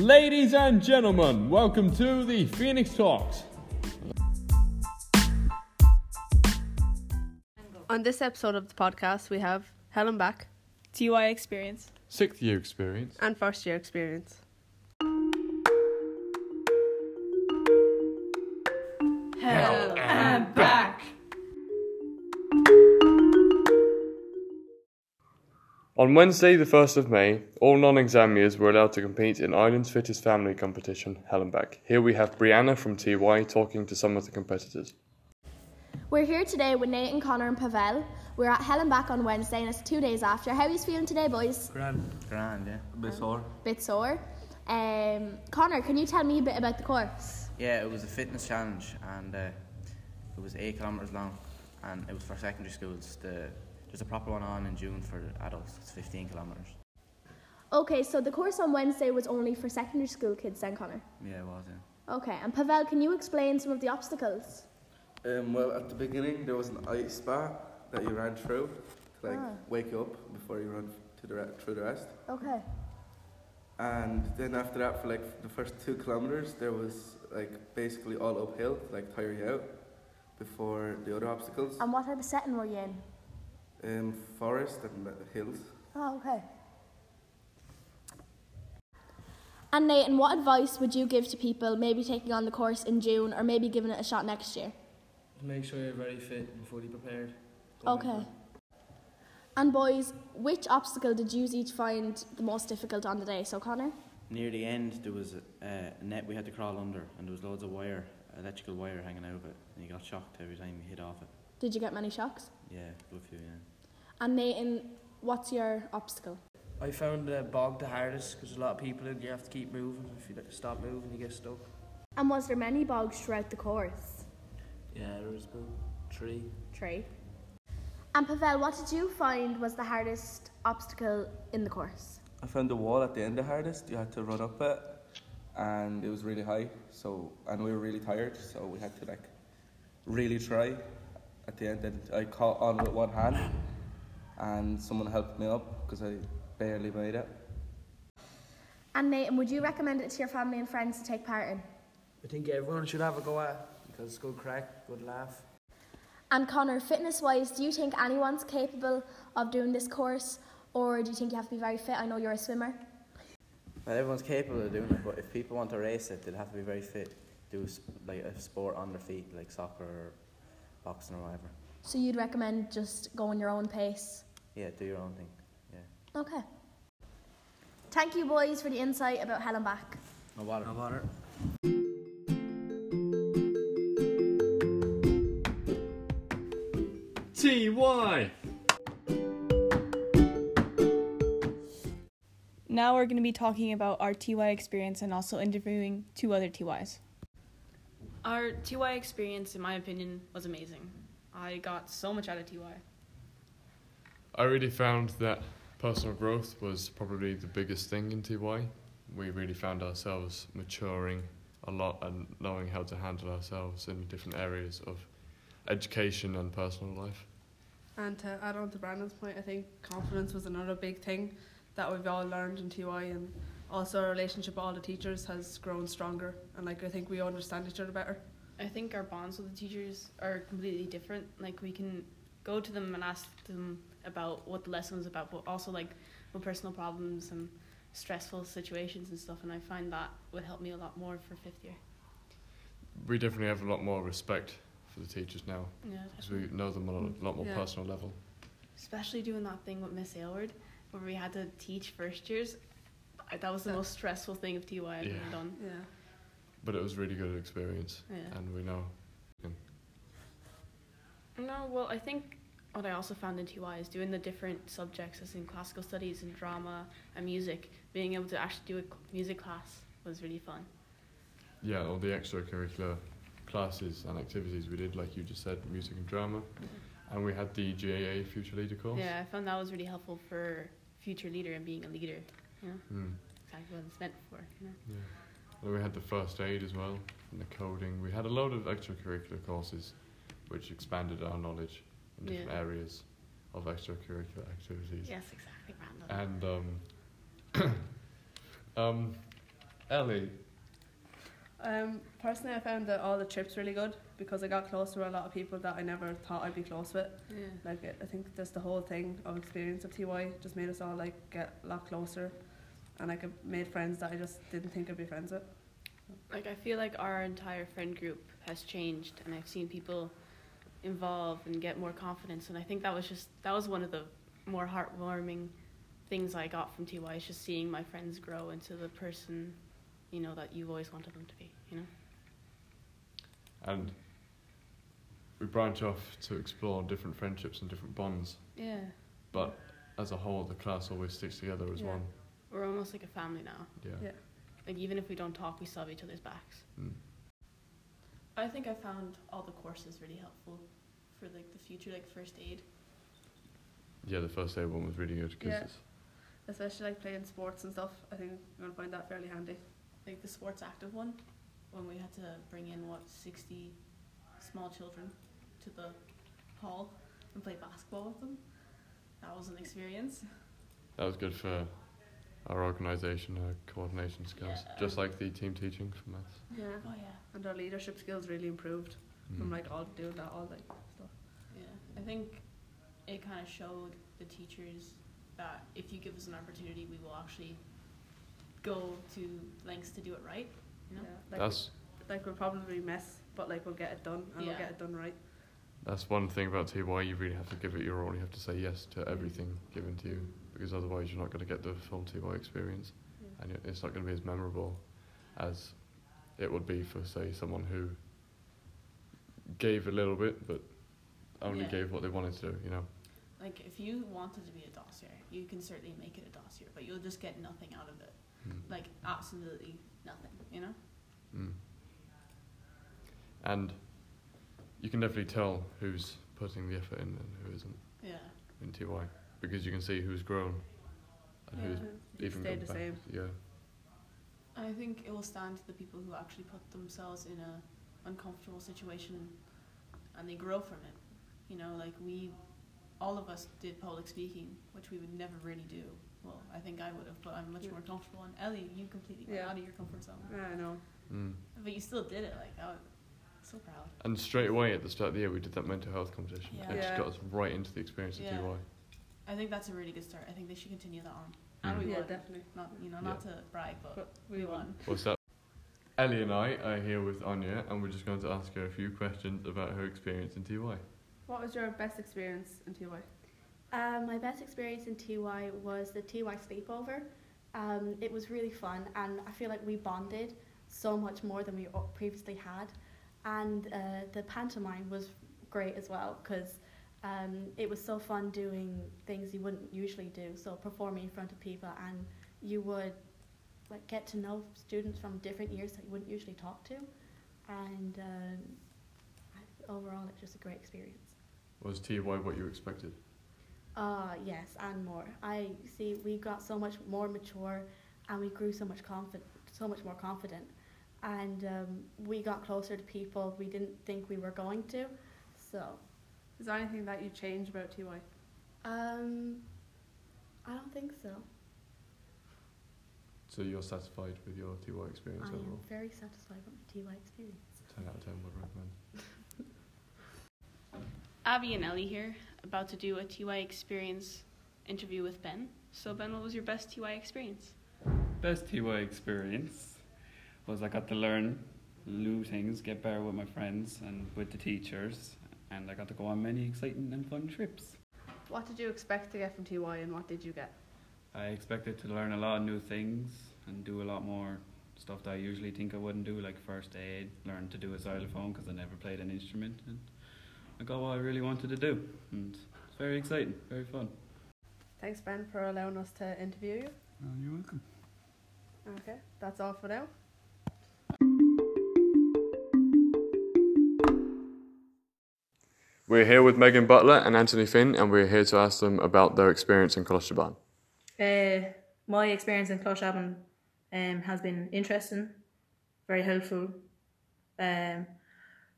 Ladies and gentlemen, welcome to the Phoenix Talks. On this episode of the podcast, we have Hell and Back TY experience. Sixth year experience. and first year experience. On Wednesday, the 1st of May, all non exam years were allowed to compete in Ireland's Fittest Family competition, Hell and Back. Here we have Brianna from TY talking to some of the competitors. We're here today with Nate and Connor and Pavel. We're at Hell and Back on Wednesday and it's two days after. How are you feeling today, boys? Grand. Grand, yeah. A bit sore. Bit sore. Um, Connor, can you tell me a bit about the course? Yeah, it was a fitness challenge and uh, it was eight kilometres long and it was for secondary schools. The, there's a proper one on in June for adults, it's 15 kilometres. Okay, so the course on Wednesday was only for secondary school kids then, Connor? Yeah, it was, yeah. Okay, and Pavel, can you explain some of the obstacles? Um, well, at the beginning there was an ice bar that you ran through to like Ah. wake up before you run to the re- through the rest. Okay. And then after that, for like the first two kilometers, there was like basically all uphill, to, like tire you out before the other obstacles. And what type of setting were you in? Um, forest and hills. Oh, okay. And Nathan, what advice would you give to people maybe taking on the course in June or maybe giving it a shot next year? Make sure you're very fit and fully prepared. going Okay. And boys, which obstacle did you each find the most difficult on the day? So Connor? Near the end, there was a, a net we had to crawl under and there was loads of wire, electrical wire hanging out of it and you got shocked every time you hit off it. Did you get many shocks? Yeah, a few, yeah. And Nathan, what's your obstacle? I found the bog the hardest because a lot of people in you have to keep moving. If you stop moving, you get stuck. And was there many bogs throughout the course? Yeah, there was about three. Three. And Pavel, what did you find was the hardest obstacle in the course? I found the wall at the end the hardest. You had to run up it, and it was really high. So and we were really tired, so we had to like really try. At the end, and I caught on with one hand, and someone helped me up because I barely made it. And Nathan, would you recommend it to your family and friends to take part in? I think everyone should have a go at it because it's good crack, good laugh. And Connor, fitness wise, do you think anyone's capable of doing this course or do you think you have to be very fit? I know you're a swimmer. Well, everyone's capable of doing it, but if people want to race it, they'll have to be very fit. Do like a sport on their feet, like soccer or boxing or whatever. So you'd recommend just going your own pace? Yeah, do your own thing. Yeah. Okay. Thank you, boys, for the insight about Hell and Back. No water. No bother. TY! Now we're going to be talking about our TY experience and also interviewing two other TYs. Our TY experience, in my opinion, was amazing. I got so much out of TY. I really found that personal growth was probably the biggest thing in TY. We really found ourselves maturing a lot and knowing how to handle ourselves in different areas of education and personal life. And to add on to Brandon's point, I think confidence was another big thing that we've all learned in TY, and also our relationship with all the teachers has grown stronger. And like I think we understand each other better. I think our bonds with the teachers are completely different. Like we can go to them and ask them about what the lesson was about, but also like with personal problems and stressful situations and stuff. And I find that would help me a lot more for fifth year. We definitely have a lot more respect for the teachers now Yeah, because we know them on a mm-hmm. lot more Yeah. personal level. especially doing that thing with Miss Aylward, where we had to teach first years. I- That was the Yeah. most stressful thing of TY I've Yeah. ever done. Yeah. But it was really good experience, Yeah. and we know. No, well, I think what I also found in TY is doing the different subjects, as in classical studies and drama and music. Being able to actually do a music class was really fun. Yeah, all the extracurricular classes and activities we did, like you just said, music and drama, and we had the GAA Future Leader course. Yeah, I found that was really helpful for future leader and being a leader. You know, Mm, exactly what it's meant for. You know. yeah. And we had the first aid as well, and the coding. We had a load of extracurricular courses, which expanded our knowledge in different Yeah. areas of extracurricular activities. Yes, exactly, Brandon. And um, um, Ellie. Um, personally, I found that all the trips really good because I got close to a lot of people that I never thought I'd be close with. Yeah. Like it, I think just the whole thing of experience of TY just made us all like get a lot closer, and like I made friends that I just didn't think I'd be friends with. Like I feel like our entire friend group has changed, and I've seen people involve and get more confidence, and I think that was just that was one of the more heartwarming things I got from TY. Is just seeing my friends grow into the person, you know, that you've always wanted them to be. You know. And we branch off to explore different friendships and different bonds. Yeah. But as a whole, the class always sticks together as Yeah. one. We're almost like a family now. Yeah. Yeah. Like even if we don't talk, we still have each other's backs. Mm. I think I found all the courses really helpful for like the future, like first aid. Yeah, the first aid one was really good because Yeah. Especially like playing sports and stuff. I think I'm gonna find that fairly handy. like the sports active one when we had to bring in what 60 small children to the hall and play basketball with them that was an experience that was good for our organisation, our coordination skills. Yeah. Just like the team teaching for maths. Yeah. oh yeah And our leadership skills really improved from Mm. like all doing that all like stuff. yeah i think it kind of showed the teachers that if you give us an opportunity we will actually go to lengths to do it right you know Yeah. Like, That's like we'll probably mess, but like we'll get it done and we'll get it done right. that's one thing about TY. You really have to give it your all. You have to say yes to everything given to you because otherwise you're not going to get the full TY experience, Yeah. and it's not going to be as memorable as it would be for say someone who gave a little bit but only Yeah. gave what they wanted to do. You know. like if you wanted to be a dossier you can certainly make it a dossier but you'll just get nothing out of it Mm. like absolutely nothing you know Mm. And you can definitely tell who's putting the effort in and who isn't yeah in TY because you can see who's grown and who's You even stayed gone the same. Yeah. I think it will stand to the people who actually put themselves in a uncomfortable situation and they grow from it. You know, like we, all of us did public speaking, which we would never really do. Well, I think I would have, but I'm much Yeah. more comfortable. And Ellie, you completely went Yeah. out of your comfort zone, Yeah, I know. Mm. but you still did it. Like I was so proud. And straight away at the start of the year, we did that mental health competition. Yeah. It just got us right into the experience of Yeah. TY. I think that's a really good start. I think they should continue that on. And Mhm. we Yeah, won. definitely. Not you know, not to brag, but, But we, we won. won. What's that? Ellie and I are here with Anya, and we're just going to ask her a few questions about her experience in TY. What was your best experience in TY? Um, my best experience in TY was the TY sleepover. Um, it was really fun, and I feel like we bonded so much more than we previously had. And uh, the pantomime was great as well because um, it was so fun doing things you wouldn't usually do. So performing in front of people, and you would like get to know students from different years that you wouldn't usually talk to. And um, I- overall, it's just a great experience. Was TY what you expected? Uh, yes, and more. I see we got so much more mature and we grew so much confident, so much more confident. And um, we got closer to people we didn't think we were going to. So, Is there anything that you change about TY? um, I don't think so. So you're satisfied with your TY experience I am overall? very satisfied with my TY experience. 10 out of 10 would recommend. Abby and Ellie here, about to do a TY experience interview with Ben. So Ben, what was your best TY experience? Best TY experience was I got to learn new things, get better with my friends and with the teachers, and I got to go on many exciting and fun trips. What did you expect to get from TY and what did you get? I expected to learn a lot of new things and do a lot more stuff that I usually think I wouldn't do, like first aid, learn to do a xylophone because I never played an instrument, and I got what I really wanted to do, and it's very exciting, very fun. Thanks, Ben, for allowing us to interview you. Oh, you're welcome. Okay, that's all for now. We're here with Megan Butler and Anthony Finn, and we're here to ask them about their experience in Colaiste Abbain. Uh, my experience in Colaiste Abbain um, has been interesting, very helpful. Um,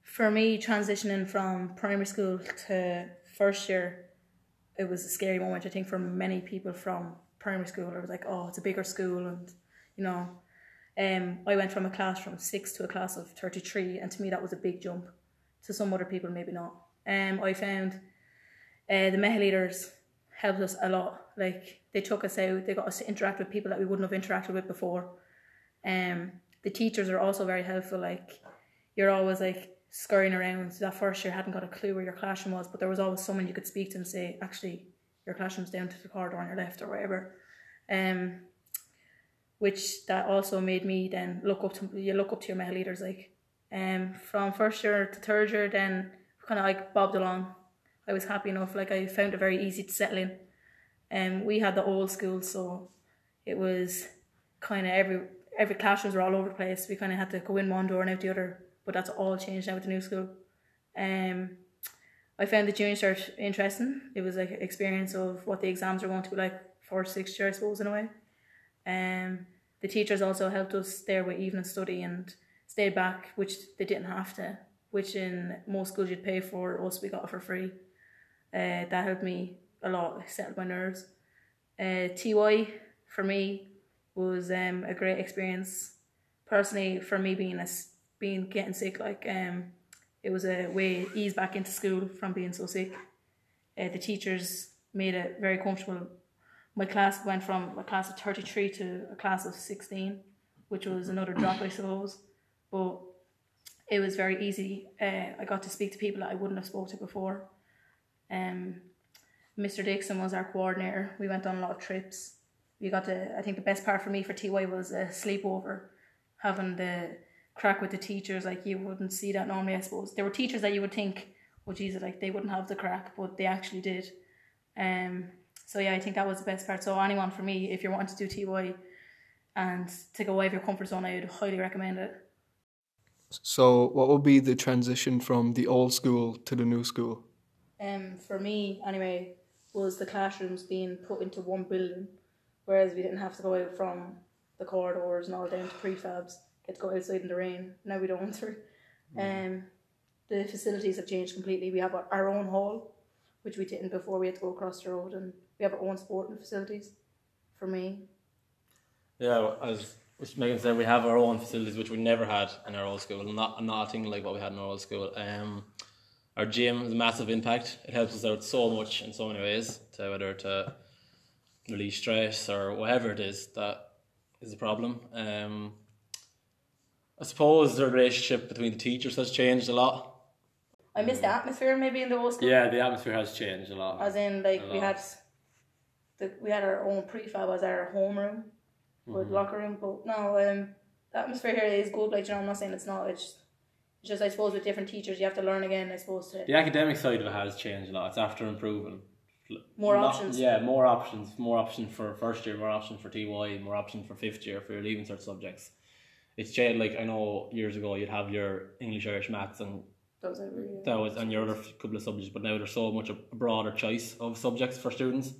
for me, transitioning from primary school to first year, it was a scary moment. I think for many people from primary school, it was like, oh, it's a bigger school, and you know, Um, I went from a class from six to a class of 33, and to me, that was a big jump. To some other people, maybe not. Um, I found uh, the Meitheal leaders helped us a lot. Like, they took us out, they got us to interact with people that we wouldn't have interacted with before. Um, the teachers are also very helpful. Like, you're always like scurrying around. So That first year, hadn't got a clue where your classroom was, but there was always someone you could speak to and say, actually, your classroom's down to the corridor on your left or wherever. Um, which that also made me then look up to you look up to your male leaders like um from first year to third year then kind of like bobbed along. I was happy enough like I found it very easy to settle in. Um we had the old school so it was kind of every every classrooms were all over the place. We kind of had to go in one door and out the other but that's all changed now with the new school. Um I found the junior cert interesting. It was like experience of what the exams are going to be like for sixth year I suppose in a way. Um, the teachers also helped us there with evening study and stayed back, which they didn't have to, which in most schools you'd pay for. Us, we got it for free. Uh, that helped me a lot, settled my nerves. Uh, TY for me was um, a great experience. Personally, for me being a, being getting sick, like um, it was a way ease back into school from being so sick. Uh, the teachers made it very comfortable my class went from a class of 33 to a class of 16, which was another drop, I suppose. But it was very easy. Uh, I got to speak to people that I wouldn't have spoke to before. Um, Mr. Dixon was our coordinator. We went on a lot of trips. We got to, I think the best part for me for TY was a sleepover, having the crack with the teachers. Like you wouldn't see that normally, I suppose. There were teachers that you would think, oh, Jesus, like they wouldn't have the crack, but they actually did. Um, so yeah, I think that was the best part. So anyone for me, if you're wanting to do TY and to go away of your comfort zone, I would highly recommend it. So what would be the transition from the old school to the new school? Um, for me anyway, was the classrooms being put into one building, whereas we didn't have to go out from the corridors and all down to prefabs, get to go outside in the rain. Now we don't. Mm. Um, the facilities have changed completely. We have our own hall, which we didn't before. We had to go across the road and we have our own sporting facilities. For me. Yeah, as Megan said, we have our own facilities which we never had in our old school. Not nothing like what we had in our old school. Um, our gym has a massive impact. It helps us out so much in so many ways. To whether to release stress or whatever it is that is a problem. Um, I suppose the relationship between the teachers has changed a lot. I miss the atmosphere maybe in the old school. Yeah, the atmosphere has changed a lot. As in, like we had the, we had our own prefab as our homeroom with mm-hmm. locker room. But no, um, the atmosphere here is good. Like you know, I'm not saying it's not. It's, just I suppose with different teachers, you have to learn again. I suppose to the academic side of it has changed a lot. It's after improving. More options. Yeah, more options. More options for first year. More options for TY. More options for fifth year for your leaving cert subjects. It's changed. Like I know years ago, you'd have your English, Irish, maths, and those are really that was and your other couple of subjects. But now there's so much a broader choice of subjects for students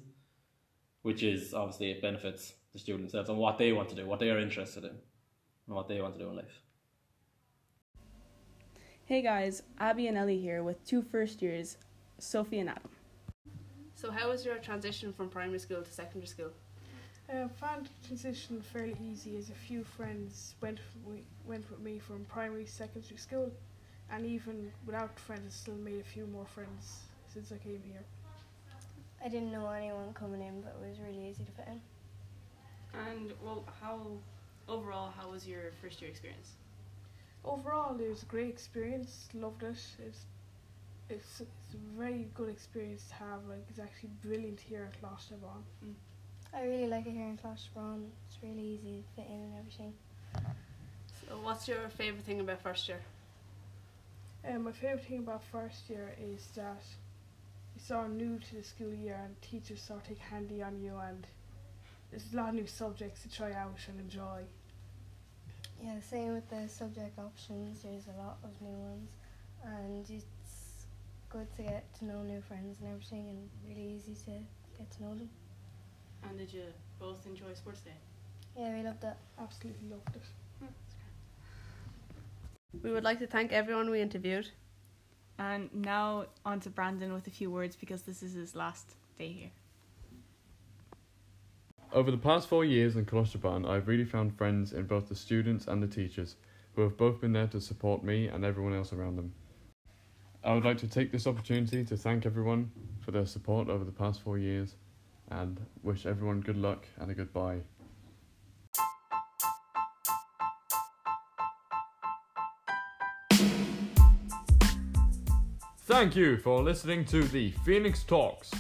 which is obviously it benefits the students themselves and what they want to do, what they are interested in, and what they want to do in life. Hey guys, Abby and Ellie here with two first years, Sophie and Adam. So, how was your transition from primary school to secondary school? I found the transition fairly easy as a few friends went went with me from primary secondary school, and even without friends, I still made a few more friends since I came here. I didn't know anyone coming in, but it was really easy to fit in. And well, how overall, how was your first year experience? Overall, it was a great experience. Loved it. It's it's, it's a very good experience to have. Like it's actually brilliant here at Colaiste Abbain. Mm. I really like it here in Colaiste Abbain. It's really easy to fit in and everything. So, what's your favorite thing about first year? Um, my favorite thing about first year is that you sort of new to the school year and teachers sort of take handy on you and there's a lot of new subjects to try out and enjoy. Yeah, same with the subject options. There's a lot of new ones, and it's good to get to know new friends and everything, and really easy to get to know them. And did you both enjoy sports day? Yeah, we loved it. Absolutely loved it. Hmm, we would like to thank everyone we interviewed. And now on to Brandon with a few words because this is his last day here. Over the past four years in Colaiste Abbain, I've really found friends in both the students and the teachers, who have both been there to support me and everyone else around them. I would like to take this opportunity to thank everyone for their support over the past four years and wish everyone good luck and a goodbye. Thank you for listening to the Phoenix Talks.